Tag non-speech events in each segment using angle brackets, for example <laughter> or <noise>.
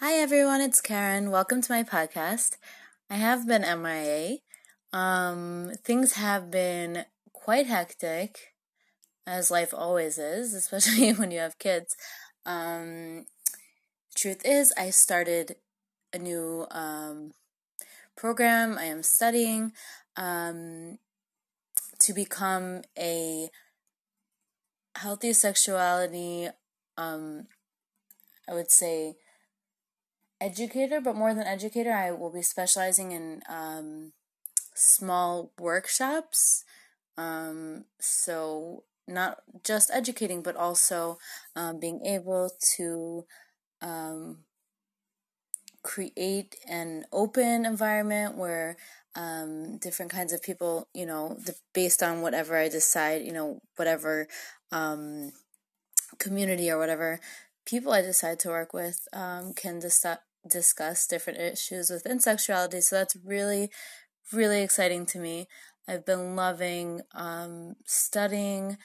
Hi everyone, it's Karen. Welcome to my podcast. I have been MIA. Um, things have been quite hectic, as life always is, <laughs> especially when you have kids. Um, truth is, I started a new um, program. I am studying um, to become a healthy sexuality. Um, I would say educator, but more than educator, I will be specializing in um, small workshops. Um, so, not just educating, but also um, being able to um, create an open environment where um, different kinds of people, you know, the, based on whatever I decide, you know, whatever um, community or whatever people I decide to work with um, can decide discuss different issues within sexuality. So that's really, really exciting to me. I've been loving um, studying.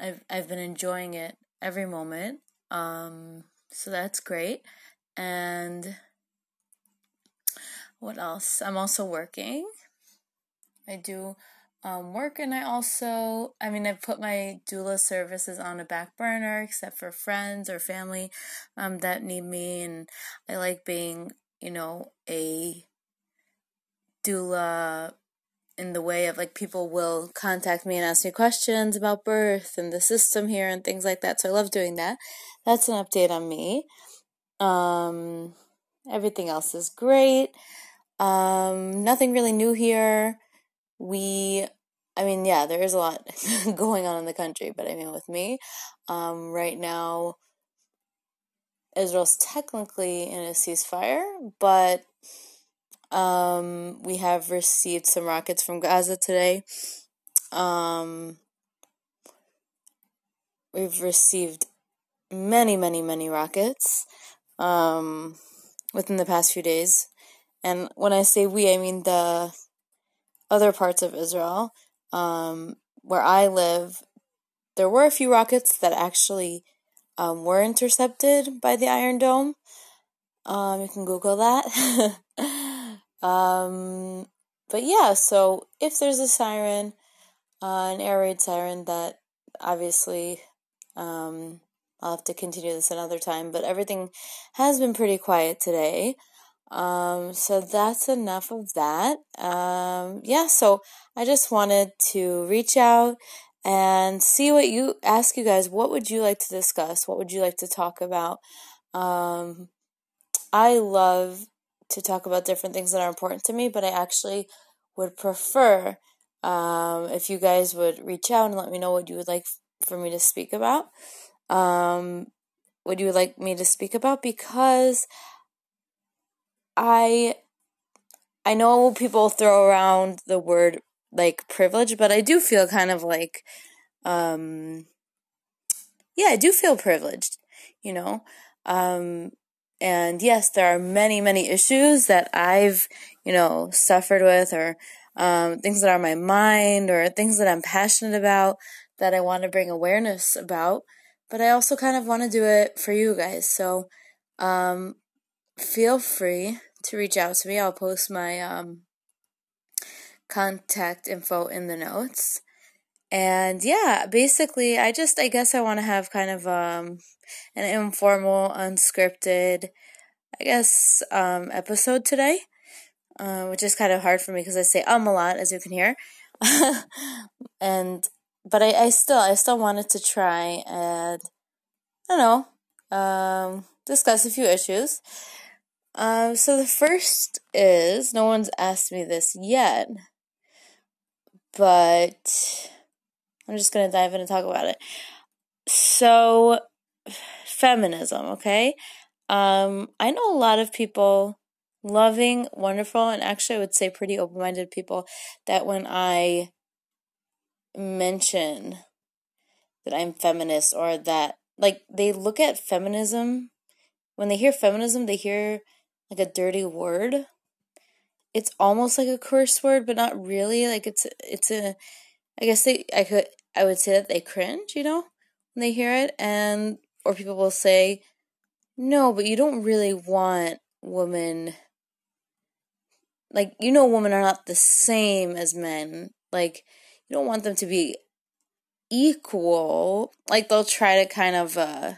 I've I've been enjoying it every moment. Um, so that's great. And what else? I'm also working. I do um, work, and I also, I mean, I've put my doula services on a back burner, except for friends or family um, that need me, and I like being, you know, a doula in the way of like people will contact me and ask me questions about birth and the system here and things like that. So I love doing that. That's an update on me. Um, everything else is great. Um, nothing really new here we I mean, yeah, there is a lot <laughs> going on in the country, but I mean, with me, um, right now, Israel's technically in a ceasefire, but um, we have received some rockets from Gaza today. Um, we've received many, many, many rockets um, within the past few days. And when I say we, I mean the other parts of Israel. Um, where I live, there were a few rockets that actually um, were intercepted by the Iron Dome. Um, you can Google that. <laughs> um, but yeah, so if there's a siren, uh, an air raid siren, that obviously um, I'll have to continue this another time. But everything has been pretty quiet today. Um, so that's enough of that. Um, yeah, so I just wanted to reach out and see what you ask you guys what would you like to discuss? What would you like to talk about? Um, I love to talk about different things that are important to me, but I actually would prefer um, if you guys would reach out and let me know what you would like for me to speak about. Um, what you would like me to speak about because I I know people throw around the word like privilege, but I do feel kind of like um yeah, I do feel privileged, you know. Um and yes, there are many, many issues that I've, you know, suffered with or um, things that are on my mind or things that I'm passionate about that I want to bring awareness about. But I also kind of want to do it for you guys. So um, feel free to reach out to me. I'll post my um, contact info in the notes. And yeah, basically, I just, I guess I want to have kind of um, an informal, unscripted, I guess, um, episode today, uh, which is kind of hard for me because I say um a lot, as you can hear. <laughs> and, but I, I still, I still wanted to try and, I don't know, um, discuss a few issues. Um, so the first is no one's asked me this yet, but I'm just gonna dive in and talk about it. So, feminism, okay? Um, I know a lot of people, loving, wonderful, and actually I would say pretty open minded people that when I mention that I'm feminist or that, like, they look at feminism, when they hear feminism, they hear like a dirty word. It's almost like a curse word, but not really. Like it's it's a I guess they I could I would say that they cringe, you know, when they hear it and or people will say No, but you don't really want women like you know women are not the same as men. Like you don't want them to be equal. Like they'll try to kind of uh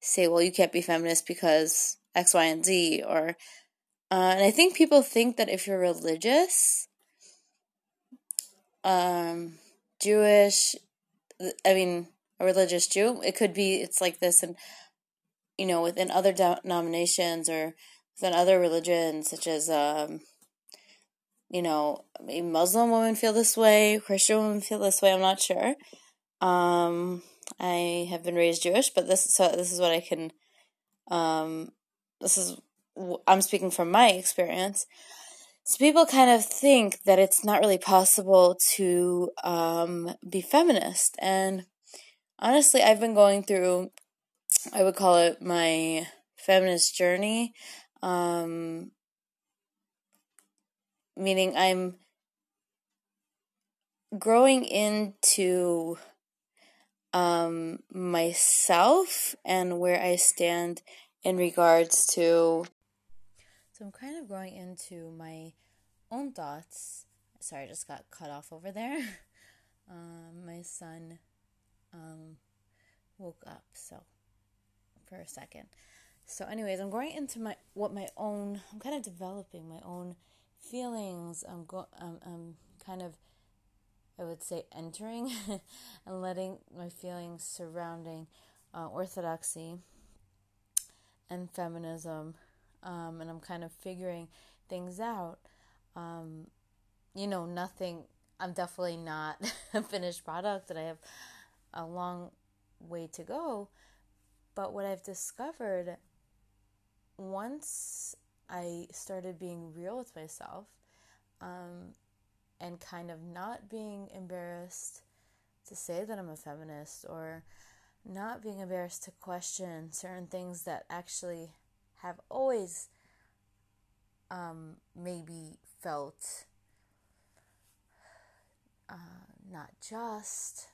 say, well, you can't be feminist because X, Y, and Z or uh, and I think people think that if you're religious, um, Jewish, I mean, a religious Jew, it could be, it's like this, and, you know, within other denominations or within other religions, such as, um, you know, a Muslim women feel this way, Christian women feel this way, I'm not sure. Um, I have been raised Jewish, but this, so this is what I can, um, this is, I'm speaking from my experience. So people kind of think that it's not really possible to um, be feminist. And honestly, I've been going through, I would call it my feminist journey. Um, meaning I'm growing into um, myself and where I stand in regards to so I'm kind of going into my own thoughts. Sorry, I just got cut off over there. <laughs> Um, my son um, woke up, so for a second. So, anyways, I'm going into my what my own. I'm kind of developing my own feelings. I'm go. I'm, I'm kind of, I would say, entering <laughs> and letting my feelings surrounding uh, orthodoxy and feminism um, and I'm kind of figuring things out. Um, you know, nothing, I'm definitely not <laughs> a finished product, and I have a long way to go. But what I've discovered once I started being real with myself um, and kind of not being embarrassed to say that I'm a feminist or not being embarrassed to question certain things that actually have always um, maybe felt uh, not just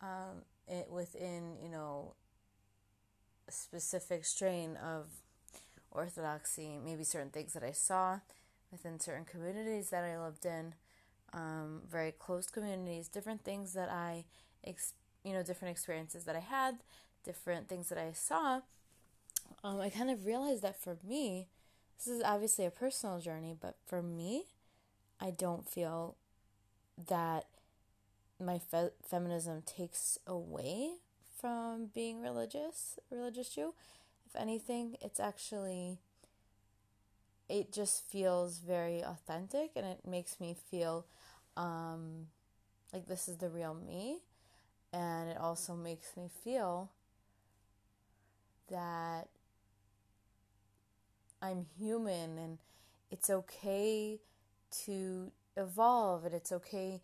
um, it within you know a specific strain of orthodoxy maybe certain things that i saw within certain communities that i lived in um, very close communities different things that i ex- you know different experiences that i had different things that i saw um, I kind of realized that for me, this is obviously a personal journey, but for me, I don't feel that my fe- feminism takes away from being religious, religious Jew. If anything, it's actually it just feels very authentic and it makes me feel um, like this is the real me. And it also makes me feel that I'm human and it's okay to evolve and it's okay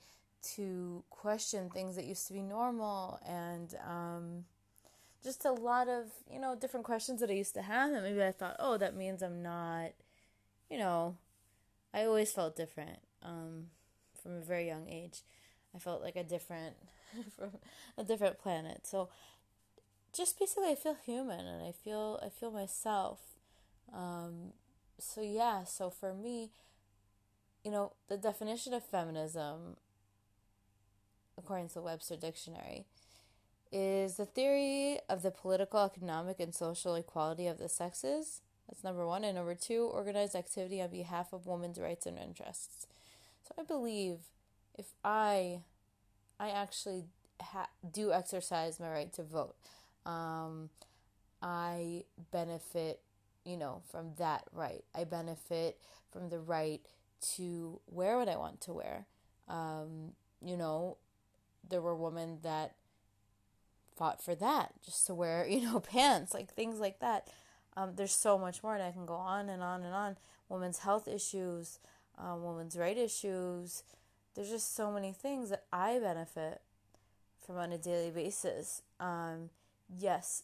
to question things that used to be normal and um, just a lot of you know different questions that I used to have and maybe I thought oh that means I'm not you know I always felt different um, from a very young age. I felt like a different <laughs> from a different planet so just basically I feel human and I feel I feel myself um, so, yeah, so for me, you know, the definition of feminism, according to the Webster Dictionary, is the theory of the political, economic, and social equality of the sexes. That's number one. And number two, organized activity on behalf of women's rights and interests. So I believe if I, I actually ha- do exercise my right to vote, um, I benefit you know, from that right. I benefit from the right to wear what I want to wear. Um, you know, there were women that fought for that just to wear, <laughs> you know, pants, like things like that. Um, there's so much more, and I can go on and on and on. Women's health issues, um, women's right issues. There's just so many things that I benefit from on a daily basis. Um, yes,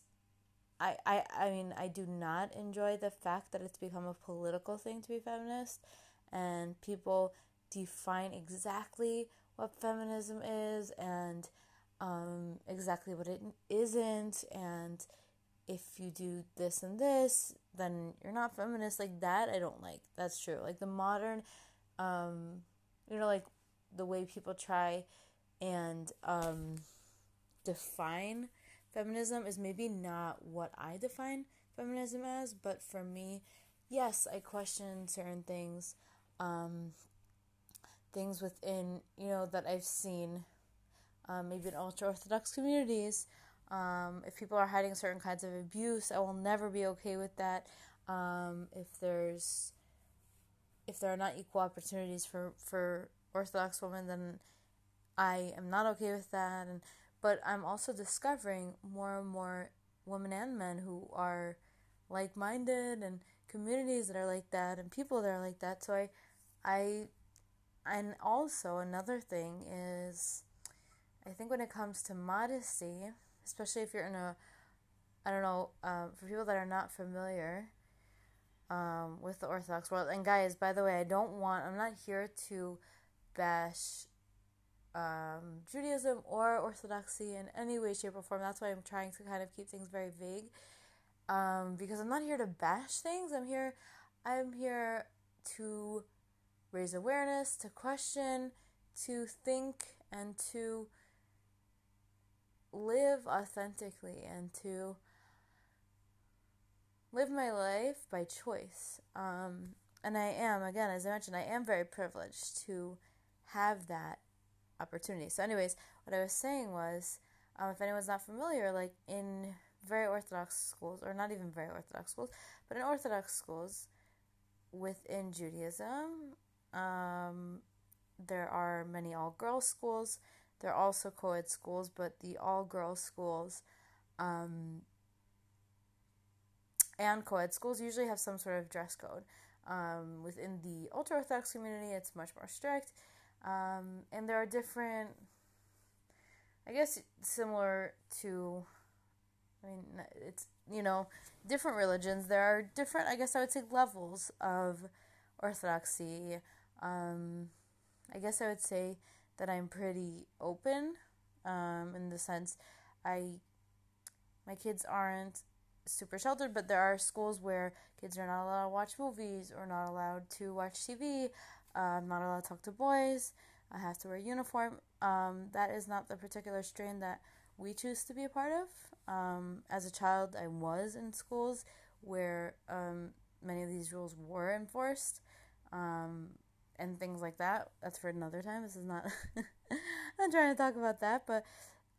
I, I, I mean, I do not enjoy the fact that it's become a political thing to be feminist, and people define exactly what feminism is and um, exactly what it isn't, and if you do this and this, then you're not feminist. Like that, I don't like. That's true. Like the modern, um, you know, like the way people try and um, define feminism is maybe not what I define feminism as, but for me, yes, I question certain things, um, things within, you know, that I've seen, um, maybe in ultra Orthodox communities. Um, if people are hiding certain kinds of abuse, I will never be okay with that. Um, if there's, if there are not equal opportunities for, for Orthodox woman, then I am not okay with that. And but I'm also discovering more and more women and men who are like minded and communities that are like that and people that are like that. So I I and also another thing is I think when it comes to modesty, especially if you're in a I don't know, um, for people that are not familiar um, with the Orthodox world, and guys, by the way, I don't want, I'm not here to bash um, Judaism or Orthodoxy in any way, shape, or form. That's why I'm trying to kind of keep things very vague. Um, because I'm not here to bash things. I'm here, I'm here to raise awareness, to question, to think, and to live authentically and to live my life by choice. Um, and I am, again, as I mentioned, I am very privileged to have that opportunity. So, anyways, what I was saying was, um, if anyone's not familiar, like in very Orthodox schools, or not even very Orthodox schools, but in Orthodox schools within Judaism, um, there are many all girls schools. There are also co ed schools, but the all girls schools um, and co ed schools usually have some sort of dress code. Um, within the ultra Orthodox community, it's much more strict. Um, and there are different, I guess, similar to, I mean, it's, you know, different religions. There are different, I guess I would say, levels of orthodoxy. Um, I guess I would say that I'm pretty open um, in the sense I, my kids aren't super sheltered, but there are schools where kids are not allowed to watch movies or not allowed to watch TV. I'm not allowed to talk to boys. I have to wear uniform. Um, that is not the particular strain that we choose to be a part of. Um, as a child, I was in schools where um, many of these rules were enforced um, and things like that. That's for another time. This is not. <laughs> I'm trying to talk about that, but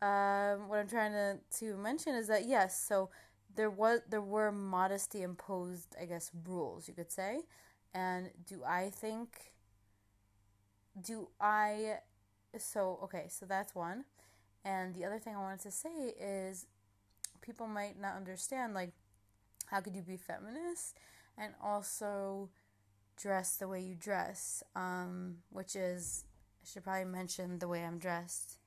um, what I'm trying to, to mention is that yes, so there was there were modesty imposed, I guess, rules you could say. And do I think do I so okay, so that's one. And the other thing I wanted to say is people might not understand like how could you be feminist and also dress the way you dress um, which is I should probably mention the way I'm dressed.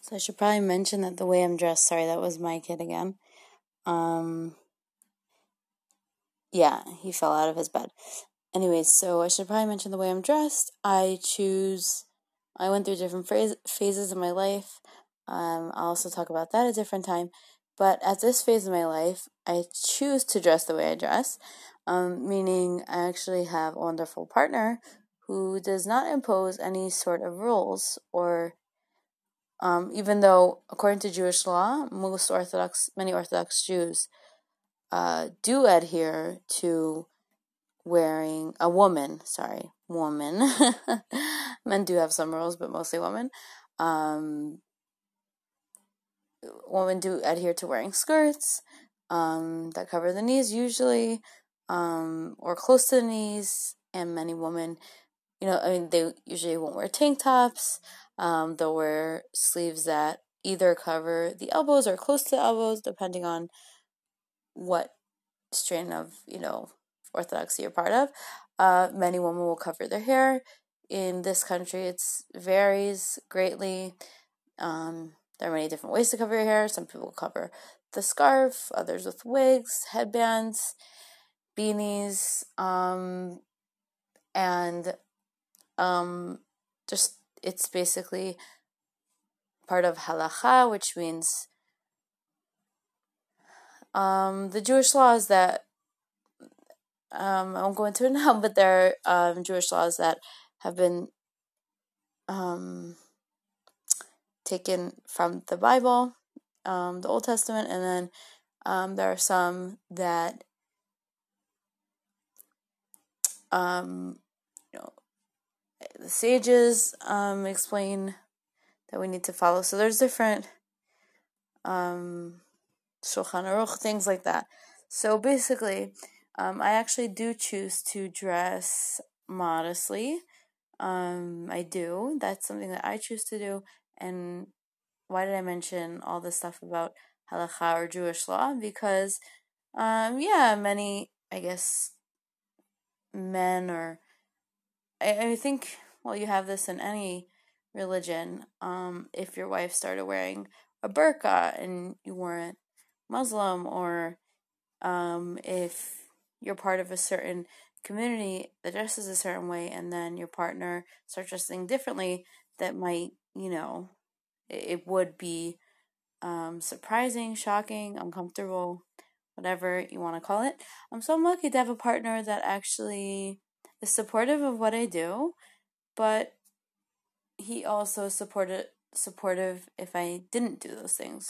So I should probably mention that the way I'm dressed, sorry, that was my kid again. Um yeah, he fell out of his bed. Anyways, so I should probably mention the way I'm dressed. I choose, I went through different phase, phases of my life. Um, I'll also talk about that at a different time. But at this phase of my life, I choose to dress the way I dress, um, meaning I actually have a wonderful partner who does not impose any sort of rules or um, even though according to Jewish law, most Orthodox, many Orthodox Jews uh, do adhere to wearing a woman, sorry, woman. <laughs> Men do have some rules, but mostly women. Um, women do adhere to wearing skirts um, that cover the knees usually, um, or close to the knees. And many women, you know, I mean, they usually won't wear tank tops. Um, they'll wear sleeves that either cover the elbows or close to the elbows, depending on what strain of, you know, Orthodoxy you're part of. Uh, many women will cover their hair. In this country, it varies greatly. Um, there are many different ways to cover your hair. Some people cover the scarf, others with wigs, headbands, beanies, um, and um, just it's basically part of halacha, which means Um, the Jewish laws that um, I won't go into it <laughs> now, but there are um, Jewish laws that have been um, taken from the Bible, um, the Old Testament, and then um, there are some that um, you know the sages um, explain that we need to follow. So there's different um, Shulchan Aruch things like that. So basically, um, I actually do choose to dress modestly. Um, I do. That's something that I choose to do. And why did I mention all this stuff about halacha or Jewish law? Because, um, yeah, many, I guess, men or I, I think, well, you have this in any religion. Um, if your wife started wearing a burqa and you weren't Muslim, or um, if you're part of a certain community that dresses a certain way and then your partner starts dressing differently, that might, you know, it, would be um, surprising, shocking, uncomfortable, whatever you want to call it. I'm so lucky to have a partner that actually is supportive of what I do, but he also supported supportive if I didn't do those things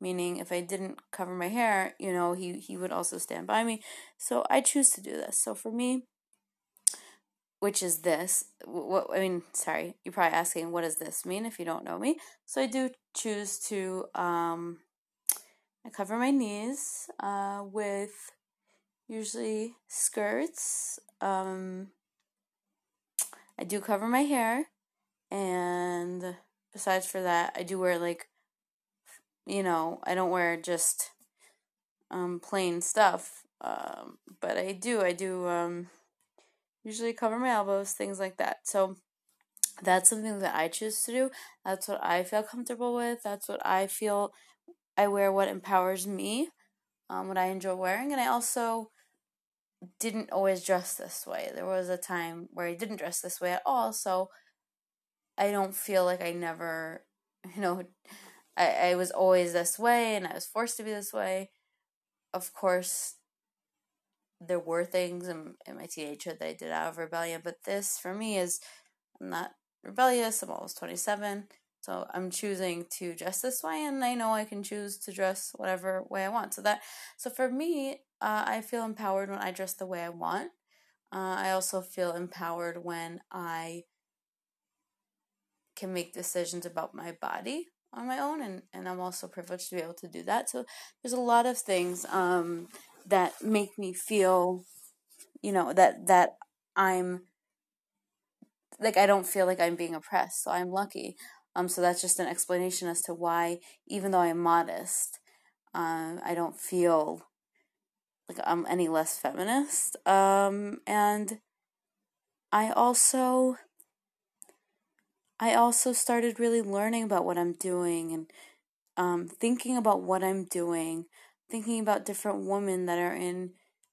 meaning if I didn't cover my hair, you know, he he would also stand by me. So I choose to do this. So for me, which is this, what I mean, sorry, you're probably asking what does this mean if you don't know me. So I do choose to um I cover my knees uh with usually skirts. Um I do cover my hair and besides for that, I do wear like you know, I don't wear just um, plain stuff. Um, but I do, I do um, usually cover my elbows, things like that. So that's something that I choose to do. That's what I feel comfortable with. That's what I feel I wear, what empowers me, um, what I enjoy wearing. And I also didn't always dress this way. There was a time where I didn't dress this way at all. So I don't feel like I never, <laughs> you know, I, I was always this way and I was forced to be this way. Of course, there were things in, in my teenagehood that I did out of rebellion, but this for me is I'm not rebellious. I'm almost 27. So I'm choosing to dress this way, and I know I can choose to dress whatever way I want. So that, so for me, uh, I feel empowered when I dress the way I want. Uh, I also feel empowered when I can make decisions about my body on my own and, and I'm also privileged to be able to do that. So there's a lot of things um, that make me feel, you know, that that I'm like I don't feel like I'm being oppressed. So I'm lucky. Um so that's just an explanation as to why even though I'm modest, um I don't feel like I'm any less feminist. Um and I also I also started really learning about what I'm doing and um, thinking about what I'm doing, thinking about different women that are in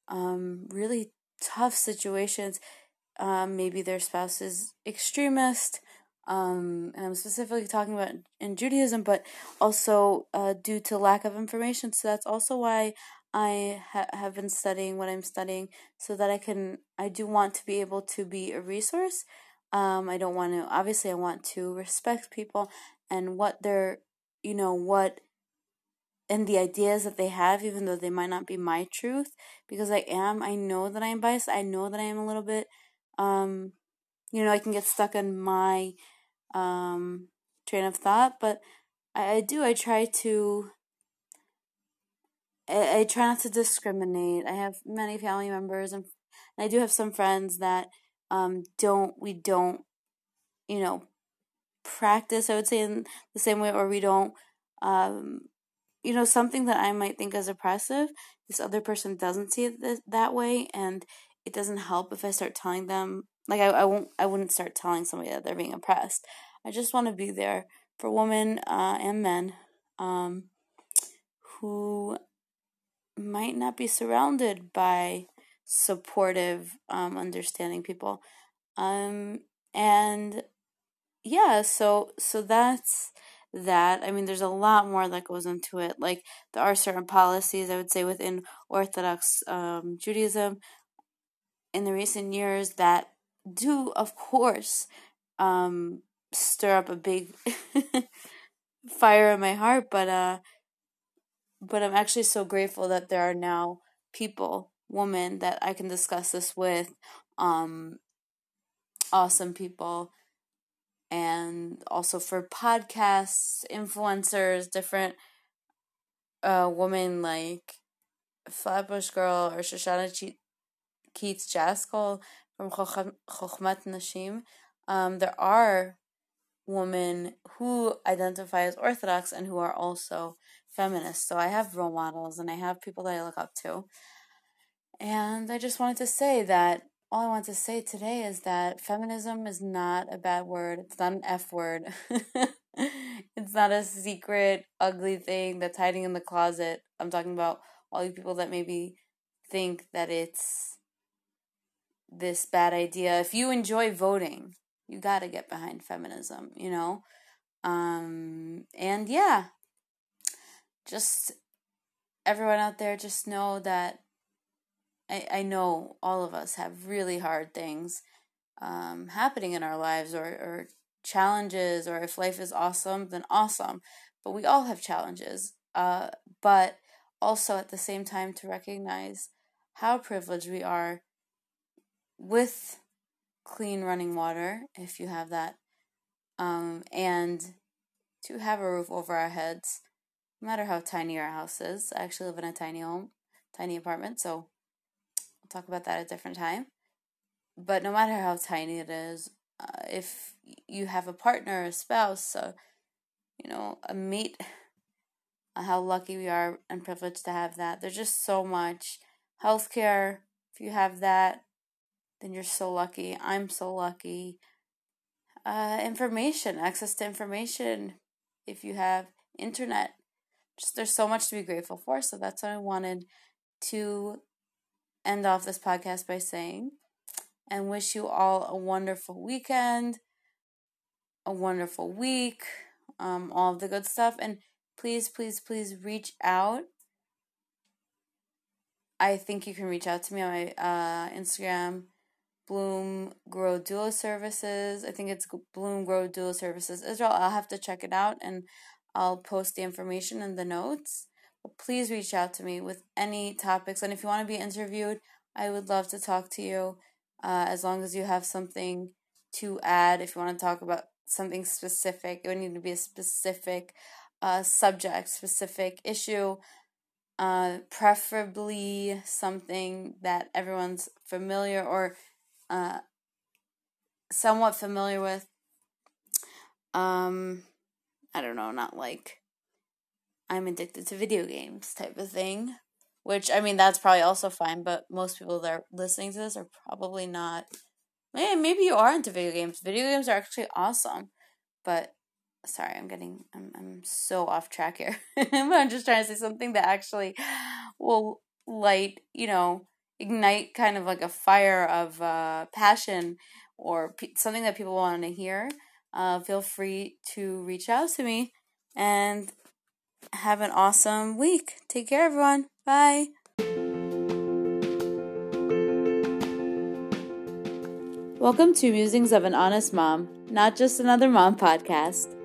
um, really tough situations. Um, maybe their spouse is extremist, um, and I'm specifically talking about in Judaism, but also uh, due to lack of information. So that's also why I ha- have been studying what I'm studying, so that I can. I do want to be able to be a resource um, I don't want to, obviously, I want to respect people and what they're, you know, what, and the ideas that they have, even though they might not be my truth, because I am, I know that I am biased. I know that I am a little bit, um, you know, I can get stuck in my, um, train of thought, but I, I do, I try to, I, I try not to discriminate. I have many family members and, and I do have some friends that, um, don't we don't you know practice i would say in the same way or we don't um, you know something that i might think is oppressive this other person doesn't see it th- that way and it doesn't help if i start telling them like I, I won't i wouldn't start telling somebody that they're being oppressed. I just want to be there for women uh, and men um, who might not be surrounded by supportive, um, understanding people. Um, and yeah, so so that's that. I mean, there's a lot more that goes into it. Like, there are certain policies, I would say, within Orthodox um, Judaism in the recent years that do, of course, um, stir up a big <laughs> fire in my heart. But, uh, but I'm actually so grateful that there are now people, women, that I can discuss this with. Um, awesome people and also for podcasts, influencers, different uh women like Flatbush Girl or Shoshanna Keats Jaskoll from Chochmat Nashim. Um, there are women who identify as Orthodox and who are also feminists. So I have role models and I have people that I look up to. And I just wanted to say that all I want to say today is that feminism is not a bad word. It's not an F word. <laughs> it's not a secret, ugly thing that's hiding in the closet. I'm talking about all you people that maybe think that it's this bad idea. If you enjoy voting, you got to get behind feminism, you know? Um, and yeah, just everyone out there, just know that I, I know all of us have really hard things um, happening in our lives or, or challenges, or if life is awesome, then awesome. But we all have challenges. Uh, but also at the same time to recognize how privileged we are with clean running water, if you have that, um, and to have a roof over our heads, no matter how tiny our house is. I actually live in a tiny home, tiny apartment, so Talk about that at a different time. But no matter how tiny it is, uh, if you have a partner, a spouse, so, you know, a mate, uh, how lucky we are and privileged to have that. There's just so much healthcare. If you have that, then you're so lucky. I'm so lucky. Uh, information, access to information. If you have internet, just there's so much to be grateful for. So that's what I wanted to end off this podcast by saying and wish you all a wonderful weekend, a wonderful week, um, all of the good stuff. And please, please, please reach out. I think you can reach out to me on my uh, Instagram, Bloom Grow Doula Services. I think it's Bloom Grow Doula Services Israel. I'll have to check it out and I'll post the information in the notes please reach out to me with any topics. And if you want to be interviewed, I would love to talk to you uh, as long as you have something to add. If you want to talk about something specific, it would need to be a specific uh, subject, specific issue, uh, preferably something that everyone's familiar or uh, somewhat familiar with. Um, I don't know, not like I'm addicted to video games type of thing. Which I mean that's probably also fine, but most people that are listening to this are probably not Man, maybe you are into video games. Video games are actually awesome. But sorry, I'm getting I'm I'm so off track here. <laughs> I'm just trying to say something that actually will light, you know, ignite kind of like a fire of uh, passion or p- something that people want to hear. Uh, feel free to reach out to me and have an awesome week. Take care, everyone. Bye. Welcome to Musings of an Honest Mom, not just another mom podcast.